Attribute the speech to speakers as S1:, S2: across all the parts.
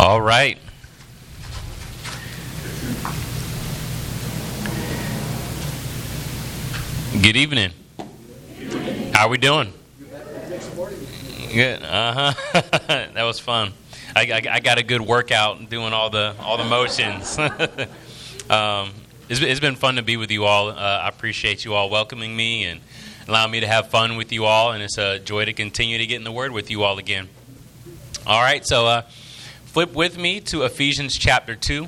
S1: All right. Good evening. How are we doing? Good. Uh huh. that was fun. I, I, I, got a good workout doing all the all the motions. um, it's, it's been fun to be with you all. Uh, I appreciate you all welcoming me and allowing me to have fun with you all, and it's a joy to continue to get in the Word with you all again. All right, so uh, flip with me to Ephesians chapter 2.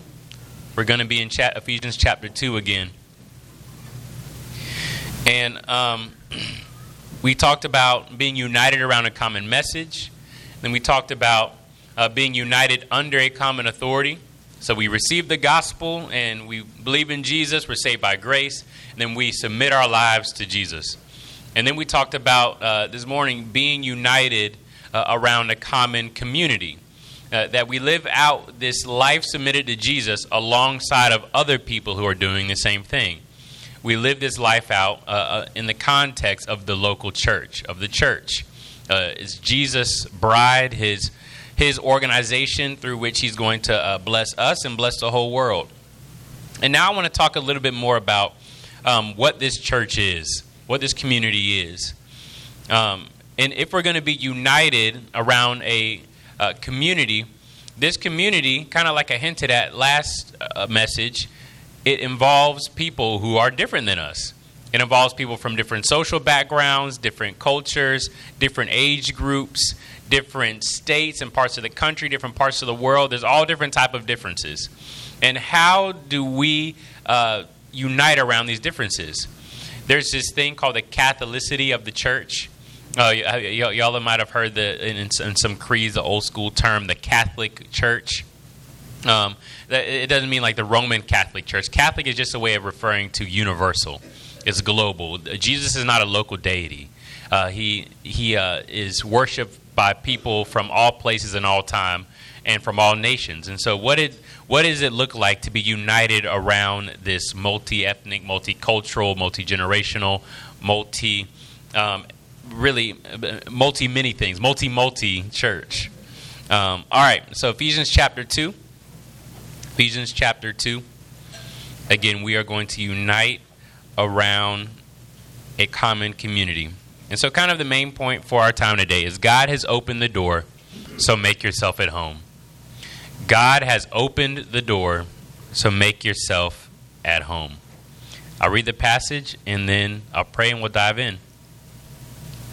S1: We're going to be in Ephesians chapter 2 again. And um, we talked about being united around a common message. Then we talked about uh, being united under a common authority. So we receive the gospel and we believe in Jesus. We're saved by grace. And then we submit our lives to Jesus. And then we talked about uh, this morning being united uh, around a common community. Uh, that we live out this life submitted to Jesus alongside of other people who are doing the same thing. We live this life out uh, uh, in the context of the local church, of the church. Uh, is Jesus' bride, his, his organization through which he's going to uh, bless us and bless the whole world. And now I want to talk a little bit more about um, what this church is, what this community is. Um, and if we're going to be united around a uh, community, this community, kind of like I hinted at last uh, message, it involves people who are different than us. It involves people from different social backgrounds, different cultures, different age groups, different states and parts of the country, different parts of the world. There's all different type of differences. And how do we uh, unite around these differences? There's this thing called the Catholicity of the church. Uh, y- y'all might have heard the in, in some creeds the old school term the Catholic Church. Um, it doesn't mean like the Roman Catholic Church. Catholic is just a way of referring to universal. It's global. Jesus is not a local deity. Uh, he he uh, is worshipped by people from all places and all time and from all nations. And so, what did what does it look like to be united around this multi-ethnic, multicultural, multi-generational, multi um, really multi many things, multi multi church? Um, all right. So Ephesians chapter two. Ephesians chapter 2. Again, we are going to unite around a common community. And so, kind of the main point for our time today is God has opened the door, so make yourself at home. God has opened the door, so make yourself at home. I'll read the passage and then I'll pray and we'll dive in.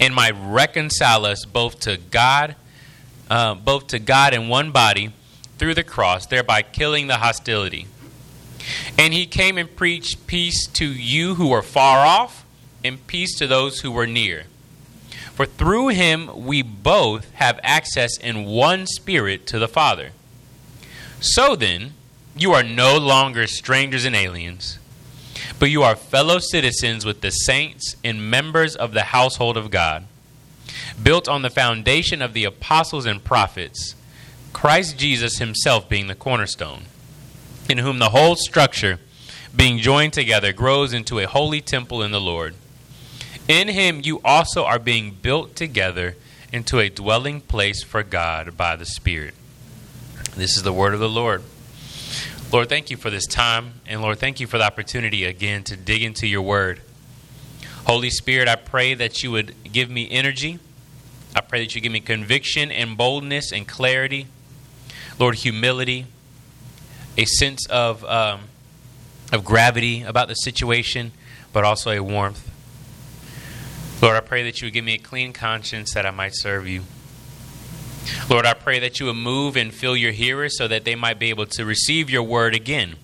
S1: and might reconcile us both to God uh, both to God in one body through the cross, thereby killing the hostility. And he came and preached peace to you who were far off, and peace to those who were near. For through him we both have access in one spirit to the Father. So then, you are no longer strangers and aliens, but you are fellow citizens with the saints and members of the household of God built on the foundation of the apostles and prophets, Christ Jesus himself being the cornerstone, in whom the whole structure, being joined together, grows into a holy temple in the Lord. In him you also are being built together into a dwelling place for God by the Spirit. This is the word of the Lord. Lord, thank you for this time, and Lord, thank you for the opportunity again to dig into your word. Holy Spirit, I pray that you would give me energy I pray that you give me conviction and boldness and clarity. Lord, humility. a sense of, um, of gravity about the situation, but also a warmth. Lord, I pray that you would give me a clean conscience that I might serve you. Lord, I pray that you would move and fill your hearers so that they might be able to receive your word again.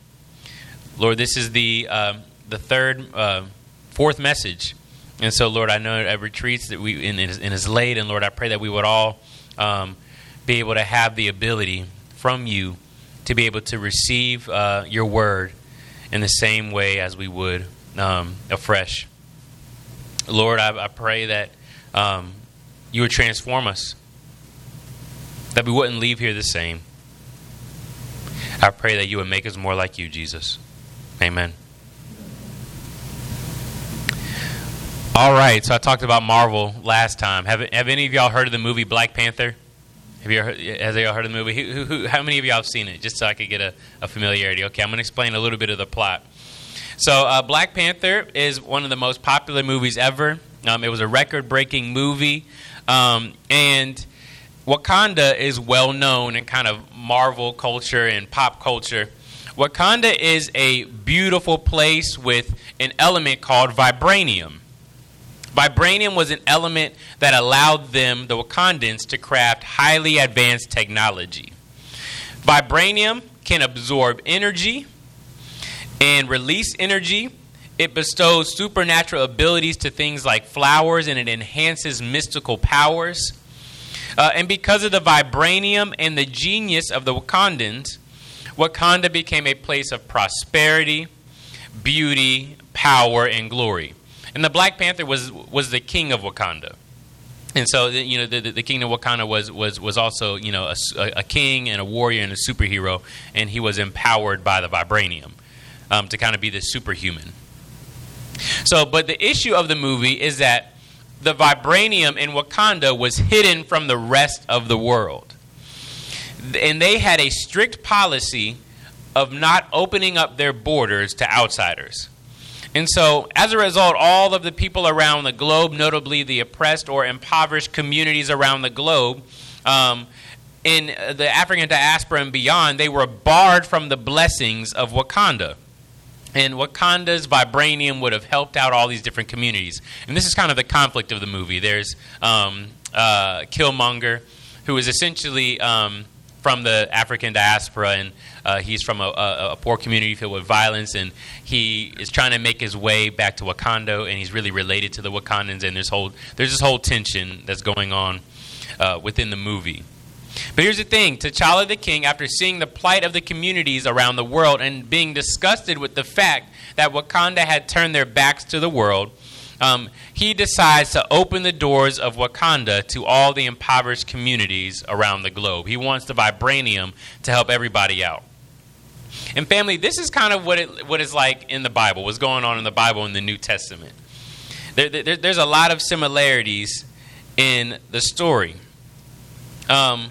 S1: Lord, this is the, uh, the third, uh, fourth message. And so, Lord, I know at retreats that we, and it is late, and Lord, I pray that we would all um, be able to have the ability from you to be able to receive uh, your word in the same way as we would um, afresh. Lord, I, I pray that um, you would transform us, that we wouldn't leave here the same. I pray that you would make us more like you, Jesus. Amen. All right, so I talked about Marvel last time. Have, have any of y'all heard of the movie Black Panther? Have you heard, has y'all heard of the movie? Who, who, how many of y'all have seen it? Just so I could get a, a familiarity. Okay, I'm going to explain a little bit of the plot. So, uh, Black Panther is one of the most popular movies ever. Um, it was a record breaking movie. Um, and Wakanda is well known in kind of Marvel culture and pop culture. Wakanda is a beautiful place with an element called vibranium. Vibranium was an element that allowed them, the Wakandans, to craft highly advanced technology. Vibranium can absorb energy and release energy. It bestows supernatural abilities to things like flowers and it enhances mystical powers. Uh, and because of the vibranium and the genius of the Wakandans, Wakanda became a place of prosperity, beauty, power, and glory. And the Black Panther was, was the king of Wakanda. And so, you know, the, the, king of Wakanda was, was, was also, you know, a, a, king and a warrior and a superhero, and he was empowered by the vibranium um, to kind of be the superhuman. So, but the issue of the movie is that the vibranium in Wakanda was hidden from the rest of the world. And they had a strict policy of not opening up their borders to outsiders. And so, as a result, all of the people around the globe, notably the oppressed or impoverished communities around the globe, um, in the African diaspora and beyond, they were barred from the blessings of Wakanda. And Wakanda's vibranium would have helped out all these different communities. And this is kind of the conflict of the movie. There's um, uh, Killmonger, who is essentially um, from the African diaspora, and uh, he's from a, a, a, poor community filled with violence, and he is trying to make his way back to Wakanda, and he's really related to the Wakandans, and there's whole there's this whole tension that's going on uh, within the movie. But here's the thing T'Challa the king, after seeing the plight of the communities around the world and being disgusted with the fact that Wakanda had turned their backs to the world, um, he decides to open the doors of Wakanda to all the impoverished communities around the globe. He wants the vibranium to help everybody out. And family, this is kind of what it what is like in the Bible. What's going on in the Bible in the New Testament? There, there, there's a lot of similarities in the story. Um,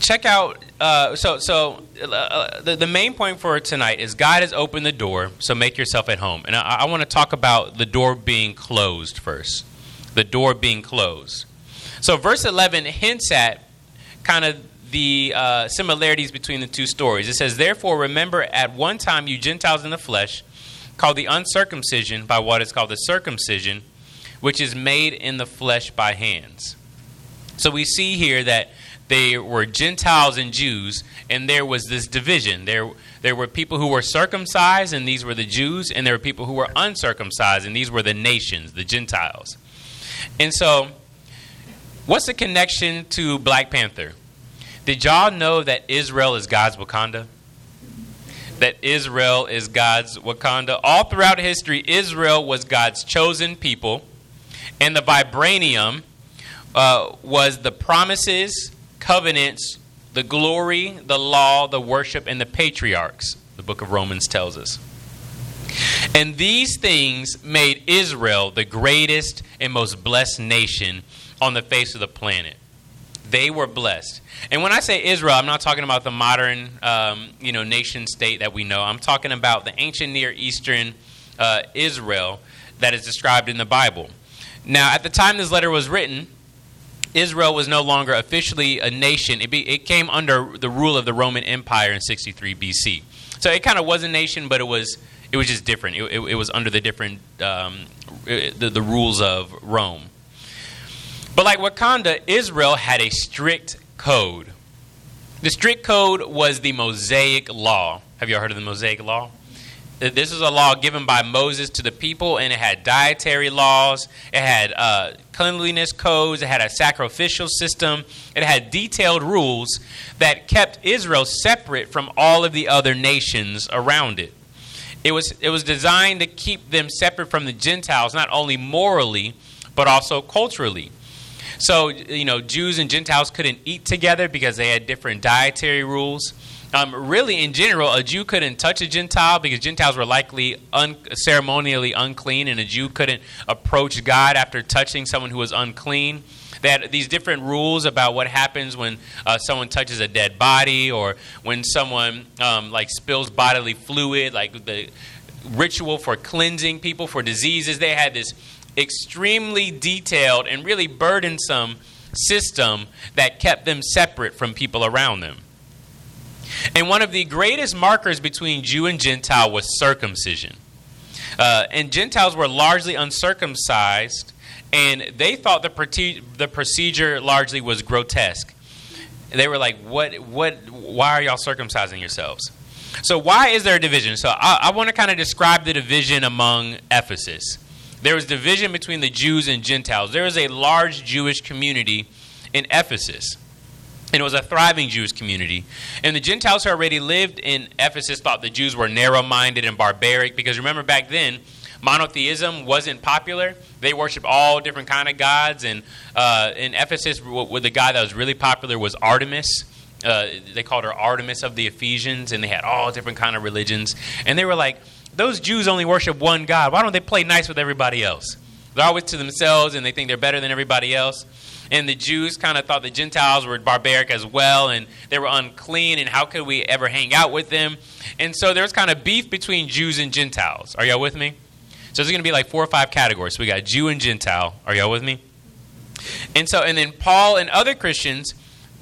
S1: check out. Uh, so, so uh, the, the main point for tonight is God has opened the door, so make yourself at home. And I, I want to talk about the door being closed first. The door being closed. So, verse 11 hints at kind of the uh, similarities between the two stories. It says, Therefore, remember at one time you Gentiles in the flesh, called the uncircumcision by what is called the circumcision, which is made in the flesh by hands. So we see here that there were Gentiles and Jews, and there was this division. There, there were people who were circumcised, and these were the Jews, and there were people who were uncircumcised, and these were the nations, the Gentiles. And so, what's the connection to Black Panther? Did y'all know that Israel is God's Wakanda? That Israel is God's Wakanda. All throughout history, Israel was God's chosen people, and the vibranium uh, was the promises, covenants, the glory, the law, the worship, and the patriarchs, the book of Romans tells us. And these things made Israel the greatest and most blessed nation on the face of the planet. They were blessed. And when I say Israel, I'm not talking about the modern, um, you know, nation state that we know. I'm talking about the ancient Near Eastern uh, Israel that is described in the Bible. Now, at the time this letter was written, Israel was no longer officially a nation. It, be, it came under the rule of the Roman Empire in 63 BC. So it kind of was a nation, but it was it was just different. It, it, it was under the different um, the, the rules of Rome. But like Wakanda, Israel had a strict code. The strict code was the Mosaic Law. Have you all heard of the Mosaic Law? This is a law given by Moses to the people, and it had dietary laws, it had uh, cleanliness codes, it had a sacrificial system, it had detailed rules that kept Israel separate from all of the other nations around it. It was, it was designed to keep them separate from the Gentiles, not only morally, but also culturally. So, you know, Jews and Gentiles couldn't eat together because they had different dietary rules. Um, really, in general, a Jew couldn't touch a Gentile because Gentiles were likely un- ceremonially unclean, and a Jew couldn't approach God after touching someone who was unclean. Had these different rules about what happens when uh, someone touches a dead body or when someone um, like spills bodily fluid, like the ritual for cleansing people for diseases. They had this extremely detailed and really burdensome system that kept them separate from people around them. And one of the greatest markers between Jew and Gentile was circumcision. Uh, and Gentiles were largely uncircumcised, and they thought the, the procedure largely was grotesque. They were like, "What? What? Why are y'all circumcising yourselves?" So, why is there a division? So, I, I want to kind of describe the division among Ephesus. There was division between the Jews and Gentiles. There was a large Jewish community in Ephesus. And it was a thriving Jewish community. And the Gentiles who already lived in Ephesus thought the Jews were narrow minded and barbaric because remember back then, monotheism wasn't popular. They worshiped all different kind of gods. And uh, in Ephesus, the guy that was really popular was Artemis. Uh, they called her Artemis of the Ephesians, and they had all different kind of religions. And they were like, those Jews only worship one God. Why don't they play nice with everybody else? They're always to themselves, and they think they're better than everybody else and the Jews kind of thought the Gentiles were barbaric as well, and they were unclean, and how could we ever hang out with them? And so there was kind of beef between Jews and Gentiles. Are y'all with me? So there's going to be like four or five categories. So we got Jew and Gentile. Are y'all with me? And so, and then Paul and other Christians,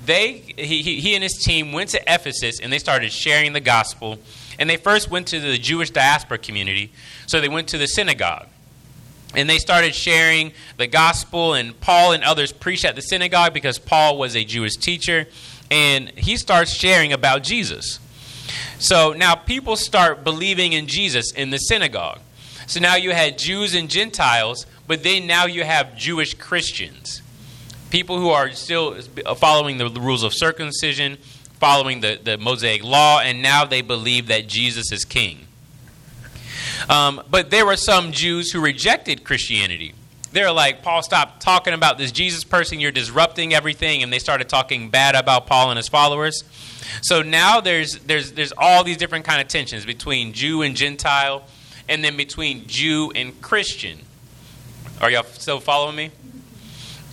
S1: they he, he and his team went to Ephesus and they started sharing the gospel. And they first went to the Jewish diaspora community. So they went to the synagogue and they started sharing the gospel and paul and others preached at the synagogue because paul was a jewish teacher and he starts sharing about jesus. So now people start believing in jesus in the synagogue. So now you had jews and gentiles but then now you have jewish christians. People who are still following the rules of circumcision following the, the mosaic law and now they believe that jesus is king um, but there were some Jews who rejected Christianity. They're like, Paul, stop talking about this Jesus person. You're disrupting everything. And they started talking bad about Paul and his followers. So now there's, there's, there's all these different kind of tensions between Jew and Gentile, and then between Jew and Christian. Are y'all still following me?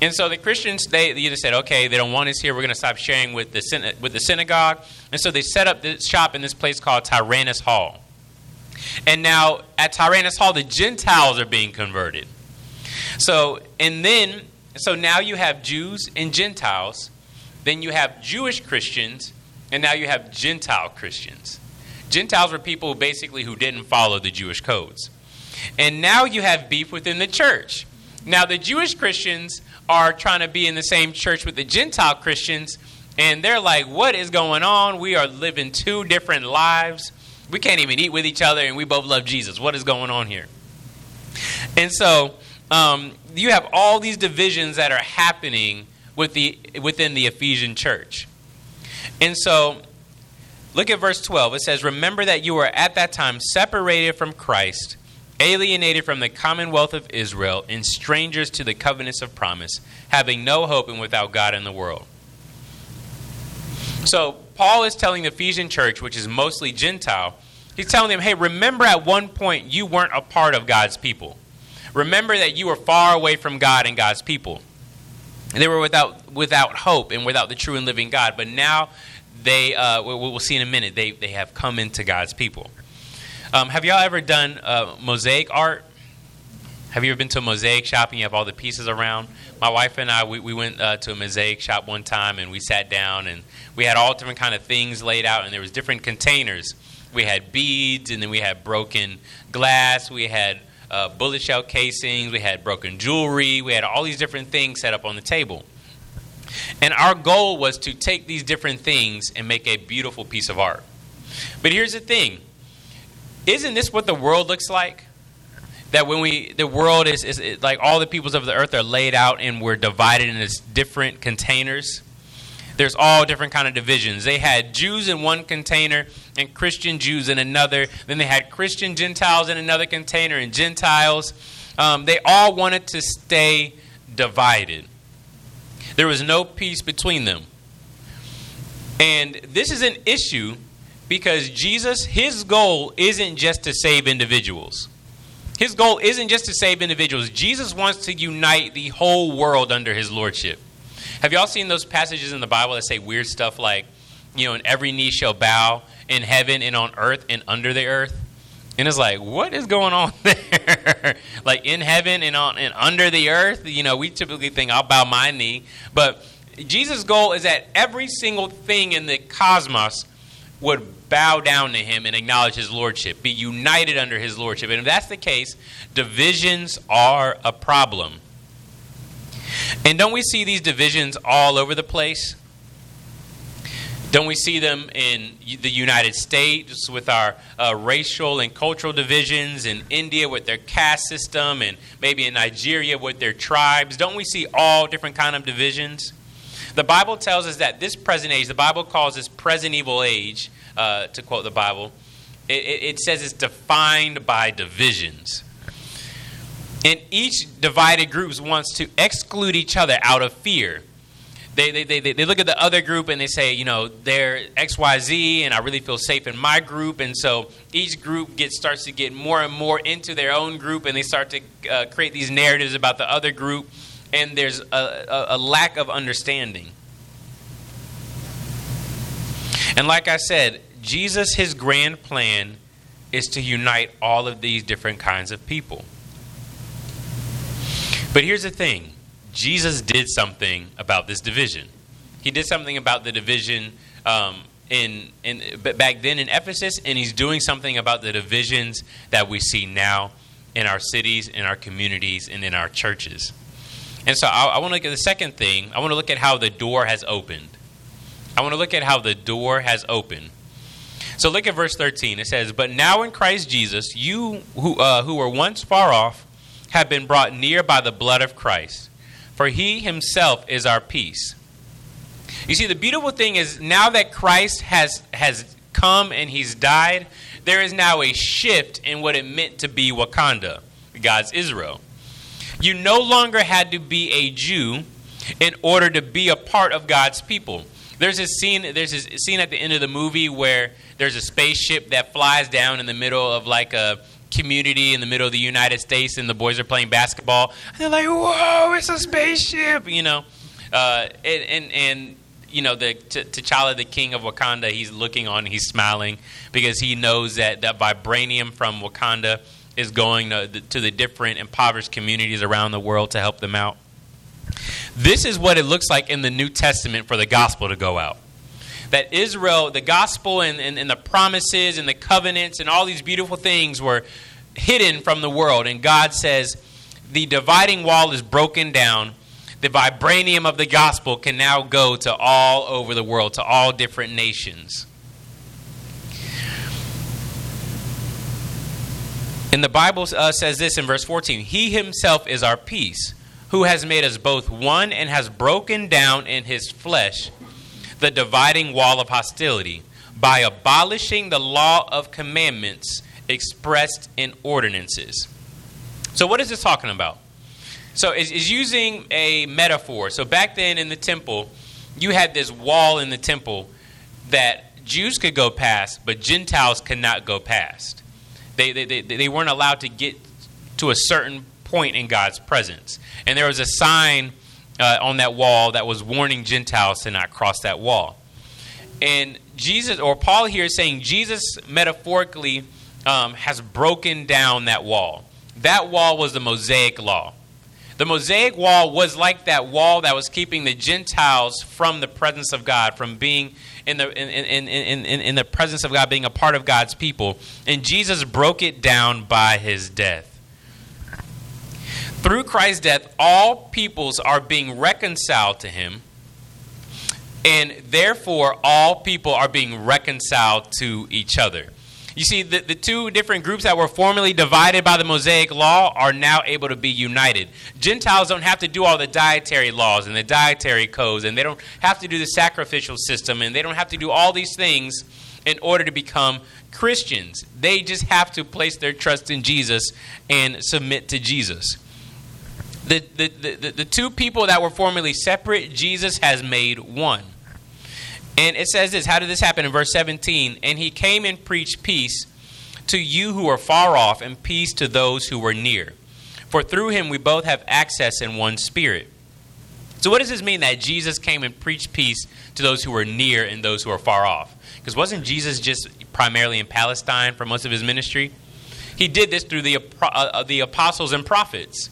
S1: And so the Christians, they, they just said, okay, they don't want us here. We're going to stop sharing with the, with the synagogue. And so they set up this shop in this place called Tyrannus Hall. And now at Tyrannus Hall, the Gentiles are being converted. So, and then, so now you have Jews and Gentiles, then you have Jewish Christians, and now you have Gentile Christians. Gentiles were people basically who didn't follow the Jewish codes. And now you have beef within the church. Now, the Jewish Christians are trying to be in the same church with the Gentile Christians, and they're like, what is going on? We are living two different lives we can't even eat with each other, and we both love Jesus. What is going on here? And so um, you have all these divisions that are happening with the, within the Ephesian church. And so look at verse 12. It says, Remember that you were at that time separated from Christ, alienated from the commonwealth of Israel, and strangers to the covenants of promise, having no hope and without God in the world. So Paul is telling the Ephesian church, which is mostly Gentile, he's telling them, hey, remember at one point you weren't a part of God's people. Remember that you were far away from God and God's people. And they were without, without hope and without the true and living God. But now they, uh, we'll see in a minute, they, they have come into God's people. Um, have y'all ever done uh, mosaic art? Have you ever been to a mosaic shop and you have all the pieces around? My wife and I, we, we went uh, to a mosaic shop one time and we sat down and we had all different kind of things laid out and there was different containers. We had beads and then we had broken glass. We had uh, bullet shell casings. We had broken jewelry. We had all these different things set up on the table. And our goal was to take these different things and make a beautiful piece of art. But here's the thing isn't this what the world looks like? That when we the world is, is, like all the peoples of the earth are laid out and we're divided into different containers. There's all different kind of divisions. They had jews in one container and christian jews in another. Then they had christian gentiles in another container and gentiles. Um, they all wanted to stay divided. There was no peace between them. And this is an issue because jesus his goal isn't just to save individuals his goal isn't just to save individuals. Jesus wants to unite the whole world under his lordship. Have y'all seen those passages in the Bible that say weird stuff like, you know, and every knee shall bow in heaven and on earth and under the earth? And it's like, what is going on there? like in heaven and on and under the earth, you know, we typically think I'll bow my knee, but Jesus' goal is that every single thing in the cosmos would bow down to him and acknowledge his lordship, be united under his lordship. And if that's the case, divisions are a problem. And don't we see these divisions all over the place? Don't we see them in the United States with our uh, racial and cultural divisions, in India with their caste system, and maybe in Nigeria with their tribes? Don't we see all different kind of divisions? The Bible tells us that this present age, the Bible calls this present evil age, uh, to quote the Bible, it, it, it says it's defined by divisions. And each divided group wants to exclude each other out of fear. They, they, they, they look at the other group and they say, you know, they're XYZ and I really feel safe in my group. And so each group gets, starts to get more and more into their own group and they start to uh, create these narratives about the other group. And there's a, a, a lack of understanding. And like I said, Jesus, his grand plan is to unite all of these different kinds of people. But here's the thing Jesus did something about this division. He did something about the division um, in, in back then in Ephesus, and he's doing something about the divisions that we see now in our cities, in our communities, and in our churches. And so I, I want to look at the second thing. I want to look at how the door has opened. I want to look at how the door has opened. So look at verse 13. It says, But now in Christ Jesus, you who, uh, who were once far off have been brought near by the blood of Christ, for he himself is our peace. You see, the beautiful thing is now that Christ has, has come and he's died, there is now a shift in what it meant to be Wakanda, God's Israel. You no longer had to be a Jew in order to be a part of God's people. There's this scene. There's a scene at the end of the movie where there's a spaceship that flies down in the middle of like a community in the middle of the United States, and the boys are playing basketball. And they're like, "Whoa, it's a spaceship!" You know, uh, and, and, and you know the T'Challa, the king of Wakanda, he's looking on, he's smiling because he knows that that vibranium from Wakanda is going to, to the different impoverished communities around the world to help them out. This is what it looks like in the New Testament for the gospel to go out. That Israel, the gospel and, and, and the promises and the covenants and all these beautiful things were hidden from the world. And God says, the dividing wall is broken down. The vibranium of the gospel can now go to all over the world, to all different nations. And the Bible uh, says this in verse 14 He himself is our peace who has made us both one and has broken down in his flesh the dividing wall of hostility by abolishing the law of commandments expressed in ordinances. So, what is this talking about? So, it's, it's using a metaphor. So, back then in the temple, you had this wall in the temple that Jews could go past, but Gentiles could not go past. They, they, they, they weren't allowed to get to a certain point in God's presence. And there was a sign uh, on that wall that was warning Gentiles to not cross that wall. And Jesus, or Paul here is saying Jesus metaphorically um, has broken down that wall. that wall was the Mosaic law. The Mosaic wall was like that wall that was keeping the Gentiles from the presence of God, from being in the, in, in, in, in, in the presence of God, being a part of God's people. And Jesus broke it down by his death. Through Christ's death, all peoples are being reconciled to him, and therefore all people are being reconciled to each other. You see, the, the two different groups that were formerly divided by the Mosaic law are now able to be united. Gentiles don't have to do all the dietary laws and the dietary codes, and they don't have to do the sacrificial system, and they don't have to do all these things in order to become Christians. They just have to place their trust in Jesus and submit to Jesus. The, the, the, the, two people that were formerly separate, Jesus has made one. And it says this How did this happen in verse 17? And he came and preached peace to you who are far off, and peace to those who were near. For through him we both have access in one spirit. So, what does this mean that Jesus came and preached peace to those who were near and those who are far off? Because wasn't Jesus just primarily in Palestine for most of his ministry? He did this through the, uh, the apostles and prophets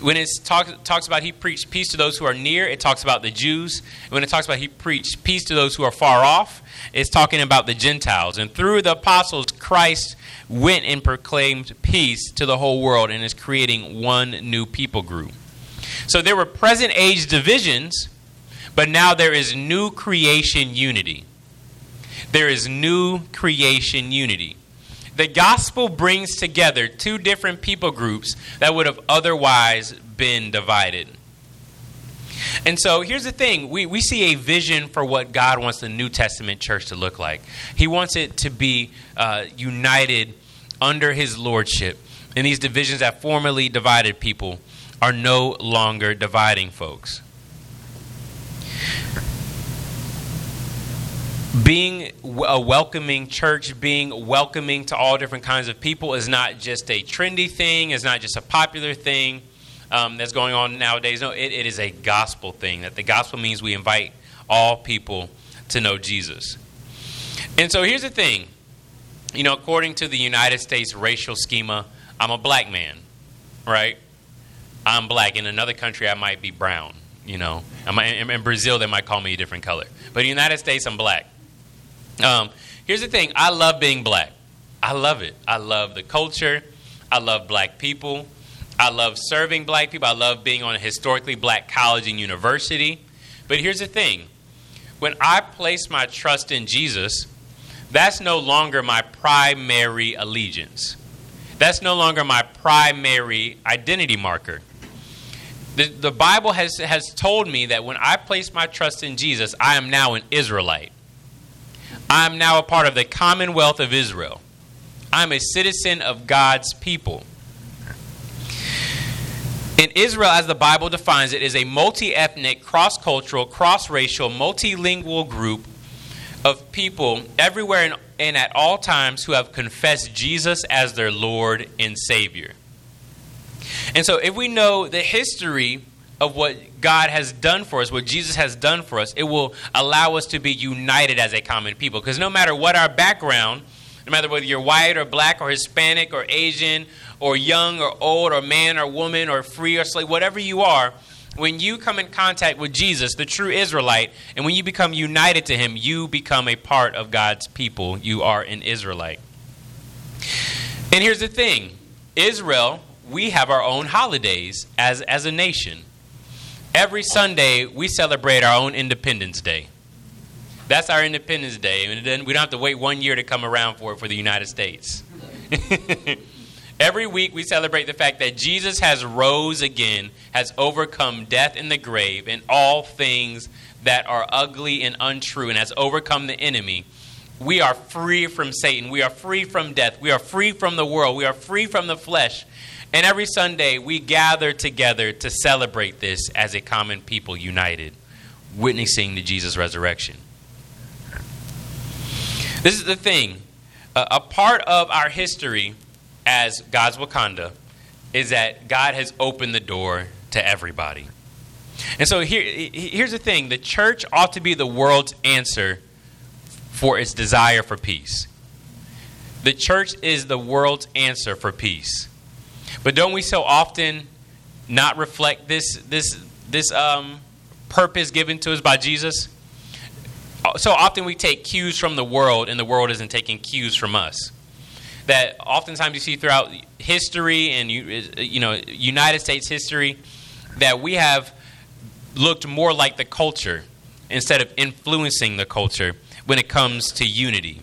S1: when it talk, talks about he preached peace to those who are near, it talks about the Jews. When it talks about he preached peace to those who are far off, it's talking about the Gentiles. And through the apostles, Christ went and proclaimed peace to the whole world and is creating one new people group. So there were present age divisions, but now there is new creation unity. There is new creation unity the gospel brings together two different people groups that would have otherwise been divided. And so here's the thing we, we see a vision for what God wants the New Testament church to look like. He wants it to be uh, united under His lordship. And these divisions that formerly divided people are no longer dividing folks. Being a welcoming church, being welcoming to all different kinds of people is not just a trendy thing, is not just a popular thing um, that's going on nowadays. No, it, it is a gospel thing. That the gospel means we invite all people to know Jesus. And so here's the thing you know, according to the United States racial schema, I'm a black man, right? I'm black. In another country, I might be brown. You know, in Brazil, they might call me a different color. But in the United States, I'm black. Um, here's the thing I love being black. I love it. I love the culture. I love black people. I love serving black people. I love being on a historically black college and university. But here's the thing when I place my trust in Jesus, that's no longer my primary allegiance. That's no longer my primary identity marker. The, the Bible has, has told me that when I place my trust in Jesus, I am now an Israelite. I am now a part of the commonwealth of Israel. I'm a citizen of God's people. And Israel, as the Bible defines it, is a multi ethnic, cross cultural, cross racial, multilingual group of people everywhere and, and at all times who have confessed Jesus as their Lord and Savior. And so, if we know the history of what God has done for us, what Jesus has done for us, it will allow us to be united as a common people. Because no matter what our background, no matter whether you're white or black or Hispanic or Asian or young or old or man or woman or free or slave, whatever you are, when you come in contact with Jesus, the true Israelite, and when you become united to him, you become a part of God's people. You are an Israelite. And here's the thing Israel, we have our own holidays as, as a nation every Sunday we celebrate our own Independence Day. That's our Independence Day, and then we don't have to wait one year to come around for it for the United States. Every week we celebrate the fact that Jesus has rose again, has overcome death in the grave and all things that are ugly and untrue, and has overcome the enemy. We are free from Satan. We are free from death. We are free from the world. We are free from the flesh. And every Sunday, we gather together to celebrate this as a common people united, witnessing the Jesus resurrection. This is the thing. a part of our history as God's Wakanda is that God has opened the door to everybody. And so here, here's the thing the church ought to be the world's answer for its desire for peace. The church is the world's answer for peace. But don't we so often not reflect this this this um, purpose given to us by Jesus? So often we take cues from the world, and the world isn't taking cues from us. That oftentimes you see throughout history and you, you know United States history that we have looked more like the culture instead of influencing the culture when it comes to unity.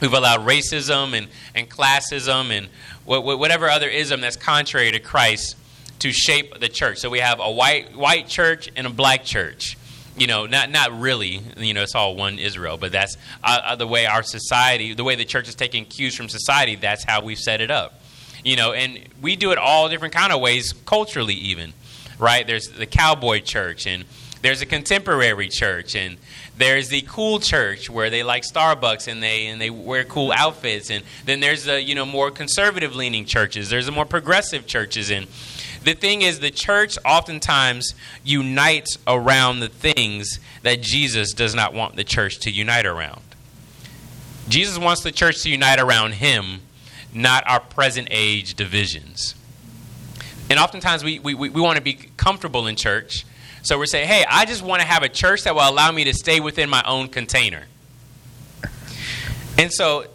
S1: We've allowed racism and, and classism and whatever other ism that's contrary to Christ to shape the church. So we have a white white church and a black church. You know, not not really. You know, it's all one Israel, but that's uh, uh, the way our society, the way the church is taking cues from society. That's how we've set it up. You know, and we do it all different kind of ways, culturally even. Right? There's the cowboy church, and there's a contemporary church, and there's the cool church where they like Starbucks and they and they wear cool outfits, and then there's the you know more conservative leaning churches. There's the more progressive churches, and the thing is, the church oftentimes unites around the things that Jesus does not want the church to unite around. Jesus wants the church to unite around Him, not our present age divisions. And oftentimes we, we, we want to be comfortable in church. So we're saying, hey, I just want to have a church that will allow me to stay within my own container. And so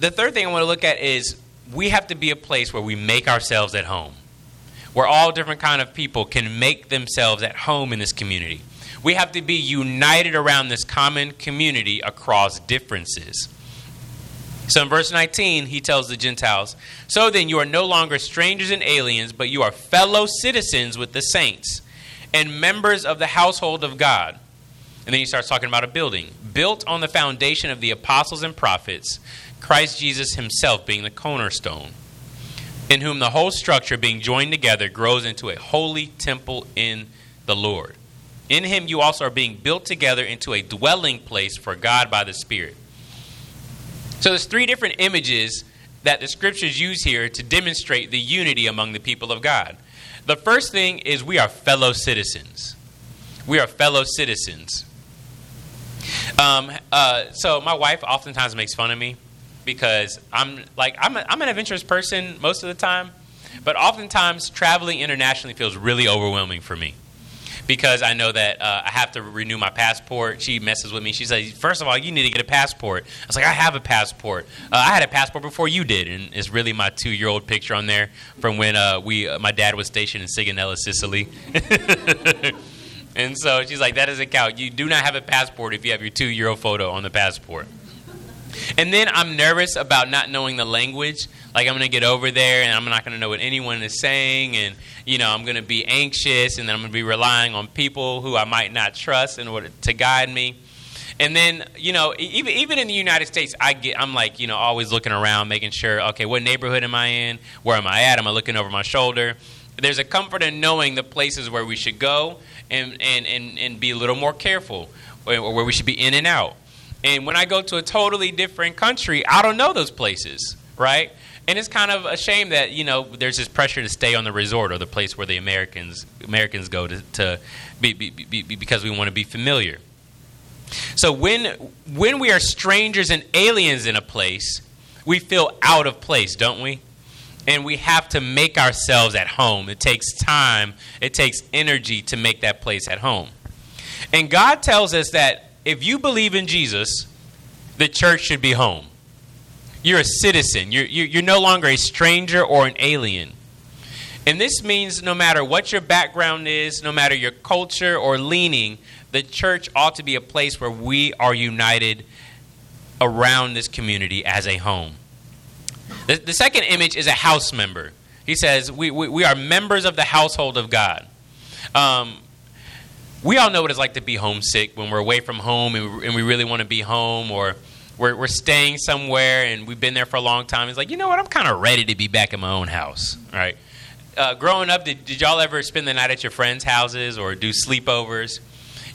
S1: the third thing I want to look at is we have to be a place where we make ourselves at home where all different kind of people can make themselves at home in this community. We have to be united around this common community across differences. So in verse 19, he tells the Gentiles, So then you are no longer strangers and aliens, but you are fellow citizens with the saints and members of the household of God. And then he starts talking about a building built on the foundation of the apostles and prophets, Christ Jesus himself being the cornerstone in whom the whole structure being joined together grows into a holy temple in the Lord. In him you also are being built together into a dwelling place for God by the Spirit. So there's three different images that the scriptures use here to demonstrate the unity among the people of God. The first thing is we are fellow citizens. We are fellow citizens. Um, uh, so my wife oftentimes makes fun of me because I'm like I'm, a, I'm an adventurous person most of the time, but oftentimes traveling internationally feels really overwhelming for me because I know that uh, I have to renew my passport. She messes with me. She says, first of all, you need to get a passport. I was like, I have a passport. Uh, I had a passport before you did, and it's really my two-year-old picture on there from when uh, we uh, my dad was stationed in Sigonella, Sicily. and so she's like, that doesn't count. You do not have a passport if you have your two-year-old photo on the passport. And then I'm nervous about not knowing the language. Like I'm going to get over there and I'm not going to know what anyone is saying. And, you know, I'm going to be anxious and then I'm going to be relying on people who I might not trust in order to guide me. And then, you know, even even in the United States, I get I'm like, you know, always looking around, making sure, okay, what neighborhood am I in? Where am I at? Am I looking over my shoulder? There's a comfort in knowing the places where we should go and and and, and be a little more careful, or where we should be in and out. And when I go to a totally different country, I don't know those places, right? And it's kind of a shame that you know there's this pressure to stay on the resort or the place where the Americans Americans go to, to be, be, be, because we want to be familiar. So when when we are strangers and aliens in a place, we feel out of place, don't we? And we have to make ourselves at home. It takes time, it takes energy to make that place at home. And God tells us that if you believe in Jesus, the church should be home. You're a citizen. You're, you're no longer a stranger or an alien. And this means no matter what your background is, no matter your culture or leaning, the church ought to be a place where we are united around this community as a home. The, the second image is a house member. He says, We, we, we are members of the household of God. Um, we all know what it's like to be homesick when we're away from home and and we really want to be home or we're, we're staying somewhere and we've been there for a long time. It's like, you know what? I'm kind of ready to be back in my own house, right? Uh, growing up, did, did y'all ever spend the night at your friends' houses or do sleepovers?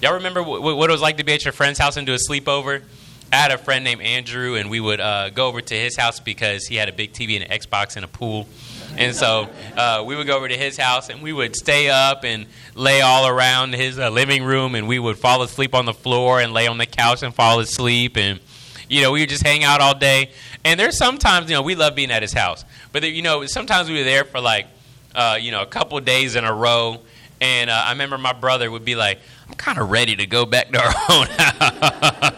S1: Y'all remember w- what it was like to be at your friend's house and do a sleepover? I had a friend named Andrew, and we would uh, go over to his house because he had a big TV and an Xbox and a pool. And so uh, we would go over to his house and we would stay up and lay all around his uh, living room and we would fall asleep on the floor and lay on the couch and fall asleep. And, You know, we would just hang out all day. And there's sometimes, you know, we love being at his house. But, you know, sometimes we were there for like, uh, you know, a couple days in a row. And uh, I remember my brother would be like, I'm kind of ready to go back to our own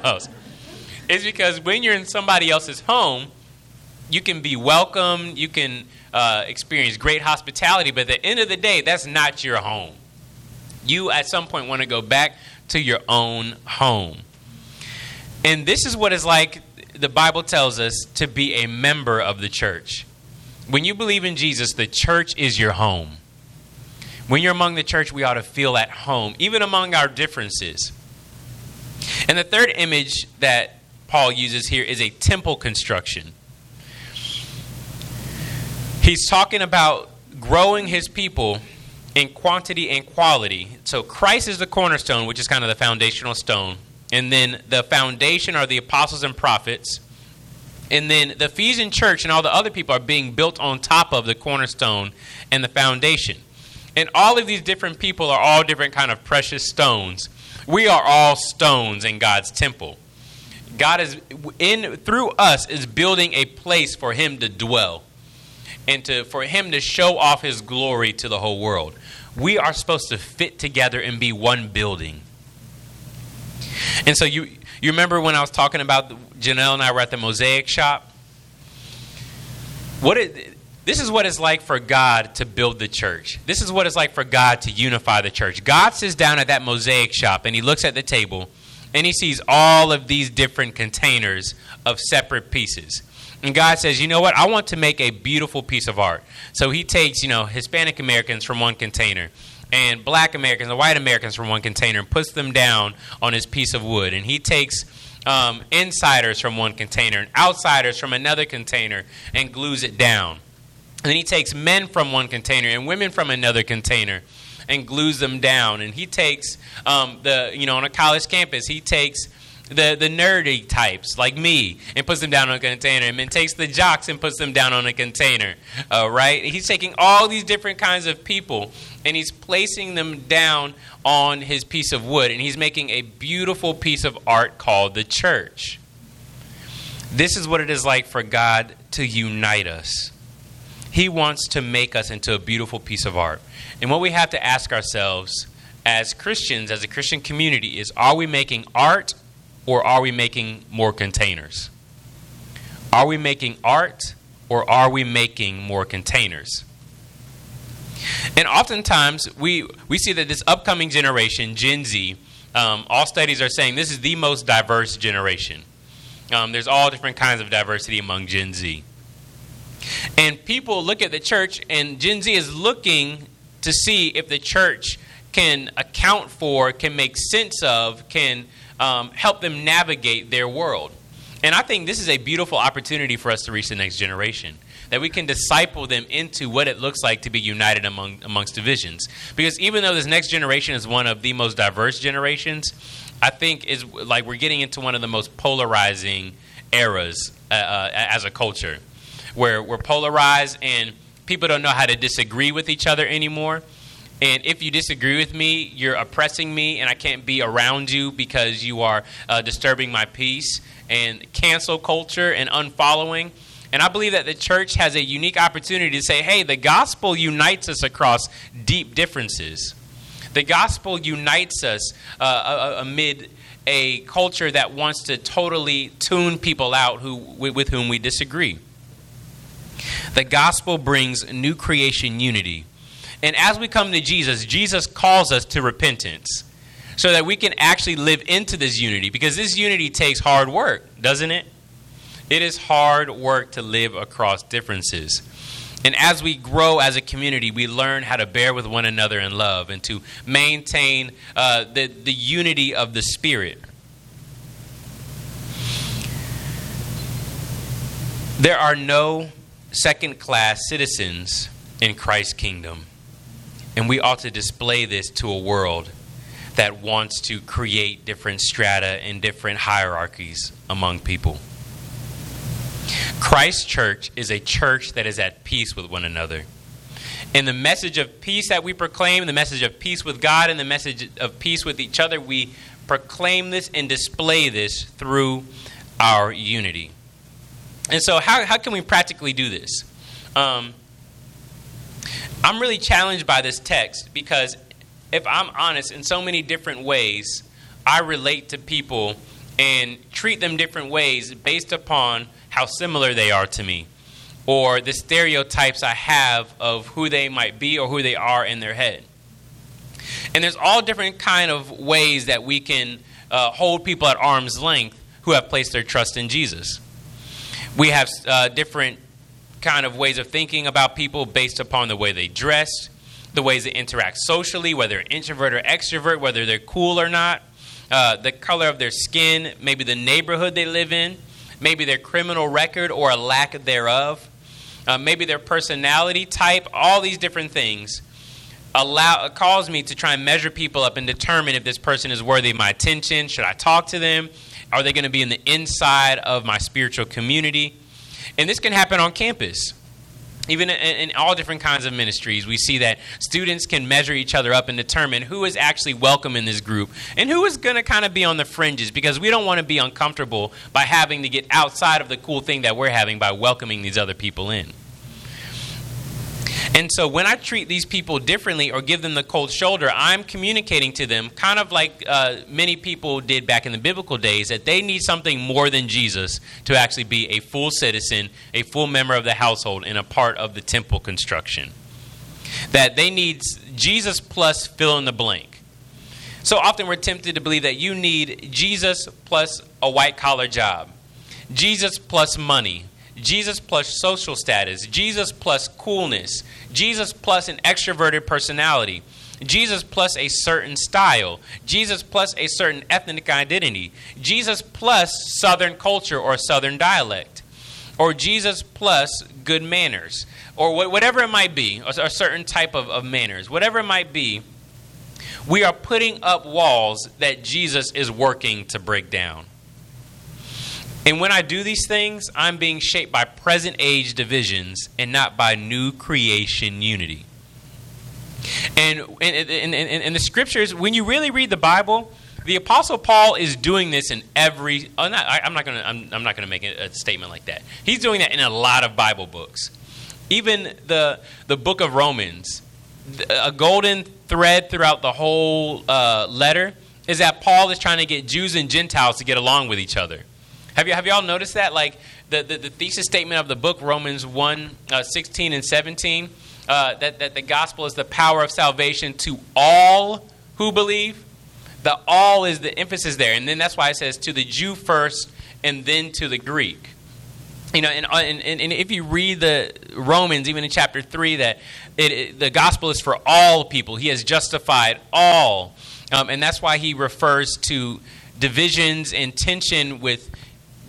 S1: house. it's because when you're in somebody else's home, you can be welcome, you can uh, experience great hospitality, but at the end of the day, that's not your home. You at some point want to go back to your own home. And this is what it's like, the Bible tells us, to be a member of the church. When you believe in Jesus, the church is your home. When you're among the church, we ought to feel at home, even among our differences. And the third image that Paul uses here is a temple construction. He's talking about growing his people in quantity and quality. So Christ is the cornerstone, which is kind of the foundational stone. And then the foundation are the apostles and prophets. And then the Ephesian church and all the other people are being built on top of the cornerstone and the foundation. And all of these different people are all different kind of precious stones. We are all stones in God's temple. God is in through us is building a place for him to dwell and to for him to show off his glory to the whole world. We are supposed to fit together and be one building. And so you you remember when I was talking about Janelle and I were at the mosaic shop? What it, this is what it's like for God to build the church. This is what it's like for God to unify the church. God sits down at that mosaic shop and he looks at the table and he sees all of these different containers of separate pieces. And God says, you know what? I want to make a beautiful piece of art. So he takes, you know, Hispanic Americans from one container and black Americans and white Americans from one container and puts them down on his piece of wood. And he takes um, insiders from one container and outsiders from another container and glues it down. And then he takes men from one container and women from another container and glues them down. And he takes um, the, you know, on a college campus, he takes the, the nerdy types like me and puts them down on a container and then takes the jocks and puts them down on a container uh, right? He's taking all these different kinds of people and he's placing them down on his piece of wood and he's making a beautiful piece of art called the church. This is what it is like for god to unite us. He wants to make us into a beautiful piece of art. And what we have to ask ourselves as Christians, as a Christian community, is are we making art or are we making more containers? Are we making art or are we making more containers? And oftentimes, we, we see that this upcoming generation, Gen Z, um, all studies are saying this is the most diverse generation. Um, there's all different kinds of diversity among Gen Z. And people look at the church, and Gen Z is looking to see if the church can account for, can make sense of, can um, help them navigate their world. And I think this is a beautiful opportunity for us to reach the next generation. That we can disciple them into what it looks like to be united among amongst divisions. Because even though this next generation is one of the most diverse generations, I think is like we're getting into one of the most polarizing eras uh, uh, as a culture where we're polarized and people don't know how to disagree with each other anymore. And if you disagree with me, you're oppressing me, and I can't be around you because you are uh, disturbing my peace. And cancel culture and unfollowing. And I believe that the church has a unique opportunity to say, hey, the gospel unites us across deep differences. The gospel unites us uh, amid a culture that wants to totally tune people out who, with whom we disagree. The gospel brings new creation unity. And as we come to Jesus, Jesus calls us to repentance so that we can actually live into this unity because this unity takes hard work, doesn't it? It is hard work to live across differences. And as we grow as a community, we learn how to bear with one another in love and to maintain uh, the, the unity of the Spirit. There are no second class citizens in Christ's kingdom. And we ought to display this to a world that wants to create different strata and different hierarchies among people. Christ's church is a church that is at peace with one another. And the message of peace that we proclaim, the message of peace with God, and the message of peace with each other, we proclaim this and display this through our unity. And so, how, how can we practically do this? Um, I'm really challenged by this text because, if I'm honest, in so many different ways, I relate to people and treat them different ways based upon how similar they are to me or the stereotypes I have of who they might be or who they are in their head. And there's all different kind of ways that we can uh, hold people at arm's length who have placed their trust in Jesus. We have uh, different kind of ways of thinking about people based upon the way they dress, the ways they interact socially, whether introvert or extrovert, whether they're cool or not, uh, the color of their skin, maybe the neighborhood they live in, maybe their criminal record or a lack thereof, uh, maybe their personality type, all these different things allow cause me to try and measure people up and determine if this person is worthy of my attention. Should I talk to them? Are they going to be in the inside of my spiritual community? And this can happen on campus. Even in, all different kinds of ministries, we see that students can measure each other up and determine who is actually welcome in this group and who is going to kind of be on the fringes because we don't want to be uncomfortable by having to get outside of the cool thing that we're having by welcoming these other people in. And so when I treat these people differently or give them the cold shoulder, I'm communicating to them, kind of like uh, many people did back in the biblical days, that they need something more than Jesus to actually be a full citizen, a full member of the household, and a part of the temple construction. That they need Jesus plus fill in the blank. So often we're tempted to believe that you need Jesus plus a white collar job, Jesus plus money, Jesus plus social status, Jesus plus coolness, Jesus plus an extroverted personality, Jesus plus a certain style, Jesus plus a certain ethnic identity, Jesus plus Southern culture or Southern dialect, or Jesus plus good manners, or whatever it might be, a certain type of, of manners, whatever it might be. We are putting up walls that Jesus is working to break down. And when I do these things, I'm being shaped by present age divisions and not by new creation unity. And in the scriptures, when you really read the Bible, the Apostle Paul is doing this in every. Oh, not, I, am not to. I'm, I'm, not going to make a, a statement like that. He's doing that in a lot of Bible books, even the the book of Romans. A golden thread throughout the whole uh, letter is that Paul is trying to get Jews and Gentiles to get along with each other. Have you have y'all noticed that? Like the, the, the thesis statement of the book Romans 1, uh, 16 and 17, uh, that, that the gospel is the power of salvation to all who believe. The all is the emphasis there. And then that's why it says to the Jew first and then to the Greek. You know, and, uh, and, and if you read the Romans, even in chapter 3, that it, it, the gospel is for all people. He has justified all. Um, and that's why he refers to divisions and tension with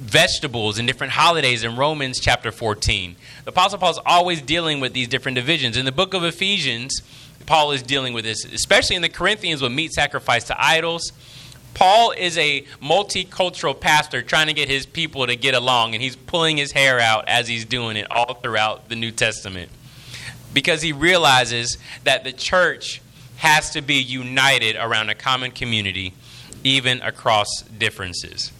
S1: vegetables and different holidays in Romans chapter 14. The Apostle Paul is always dealing with these different divisions. In the book of Ephesians, Paul is dealing with this, especially in the Corinthians with meat sacrifice to idols. Paul is a multicultural pastor trying to get his people to get along, and he's pulling his hair out as he's doing it all throughout the New Testament because he realizes that the church has to be united around a common community, even across differences.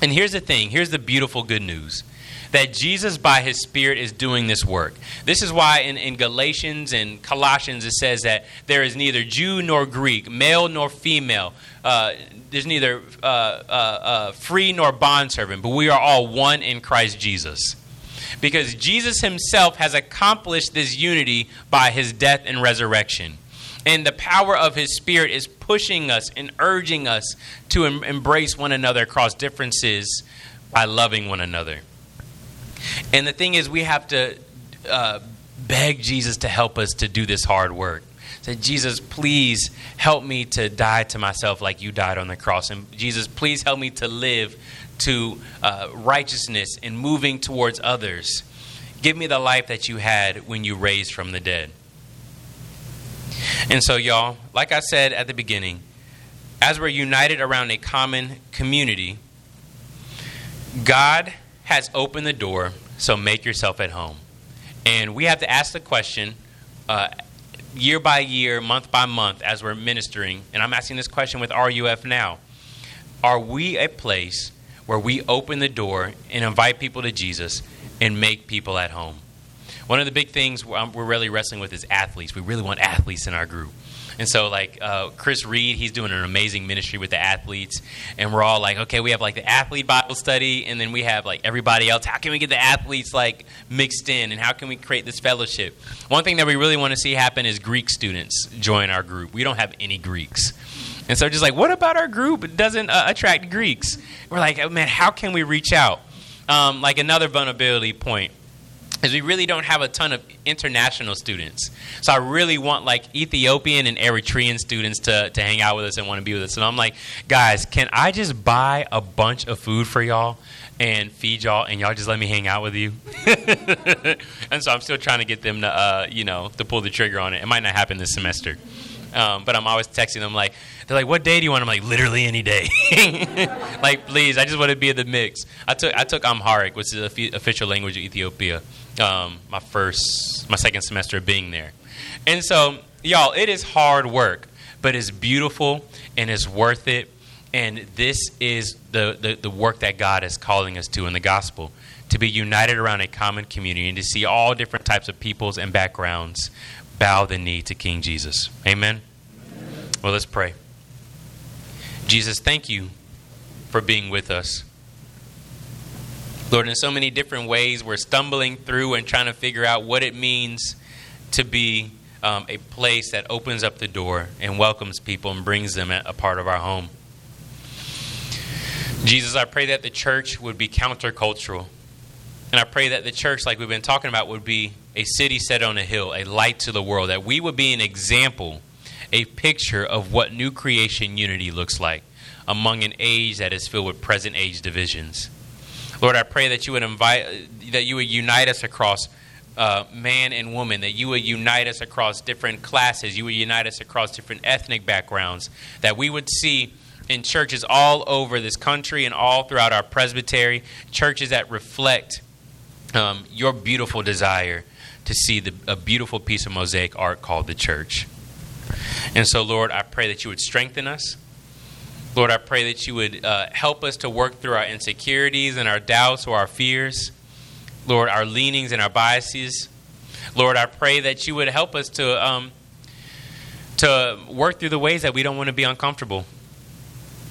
S1: And here's the thing here's the beautiful good news that Jesus, by his Spirit, is doing this work. This is why in, in, Galatians and Colossians it says that there is neither Jew nor Greek, male nor female. Uh, there's neither uh, uh, uh free nor bondservant, but we are all one in Christ Jesus. Because Jesus himself has accomplished this unity by his death and resurrection. And the power of His Spirit is pushing us and urging us to em- embrace one another across differences by loving one another. And the thing is, we have to uh, beg Jesus to help us to do this hard work. Say, Jesus, please help me to die to myself like you died on the cross. And Jesus, please help me to live to uh, righteousness and moving towards others. Give me the life that you had when you raised from the dead. And so, y'all, like I said at the beginning, as we're united around a common community, God has opened the door, so make yourself at home. And we have to ask the question uh, year by year, month by month, as we're ministering. And I'm asking this question with RUF now Are we a place where we open the door and invite people to Jesus and make people at home. One of the big things we're really wrestling with is athletes. We really want athletes in our group. And so, like uh, Chris Reed, he's doing an amazing ministry with the athletes, and we're all like, okay, we have like the athlete Bible study, and then we have like everybody else. How can we get the athletes like mixed in, and how can we create this fellowship? One thing that we really want to see happen is Greek students join our group. We don't have any Greeks. And so, just like, what about our group? Doesn't uh, attract Greeks. We're like, oh, man, how can we reach out? Um, like another vulnerability point is we really don't have a ton of international students. So I really want like Ethiopian and Eritrean students to, to hang out with us and want to be with us. And I'm like, guys, can I just buy a bunch of food for y'all and feed y'all and y'all just let me hang out with you? and so I'm still trying to get them to, uh, you know, to pull the trigger on it. It might not happen this semester. Um, but I'm always texting them like, they're like, "What day do you want?" I'm like, "Literally any day." like, please, I just want to be in the mix. I took I took Amharic, which is the official language of Ethiopia. Um, my first, my second semester of being there, and so y'all, it is hard work, but it's beautiful and it's worth it. And this is the, the, the work that God is calling us to in the gospel to be united around a common community and to see all different types of peoples and backgrounds bow the knee to King Jesus. Amen. Well, let's pray. Jesus, thank you for being with us. Lord, in so many different ways, we're stumbling through and trying to figure out what it means to be um, a place that opens up the door and welcomes people and brings them a part of our home. Jesus, I pray that the church would be countercultural. And I pray that the church, like we've been talking about, would be a city set on a hill, a light to the world, that we would be an example a picture of what new creation unity looks like among an age that is filled with present age divisions. Lord, I pray that you would invite, that you would unite us across uh, man and woman, that you would unite us across different classes, you would unite us across different ethnic backgrounds, that we would see in churches all over this country and all throughout our presbytery, churches that reflect um, your beautiful desire to see the, a beautiful piece of mosaic art called the church. And so, Lord, I pray that you would strengthen us. Lord, I pray that you would uh, help us to work through our insecurities and our doubts or our fears. Lord, our leanings and our biases. Lord, I pray that you would help us to, um, to work through the ways that we don't want to be uncomfortable.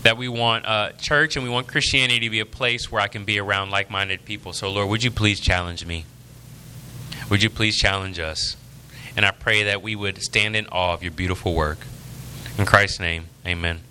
S1: That we want uh, church and we want Christianity to be a place where I can be around like minded people. So, Lord, would you please challenge me? Would you please challenge us? And I pray that we would stand in awe of your beautiful work. In Christ's name, amen.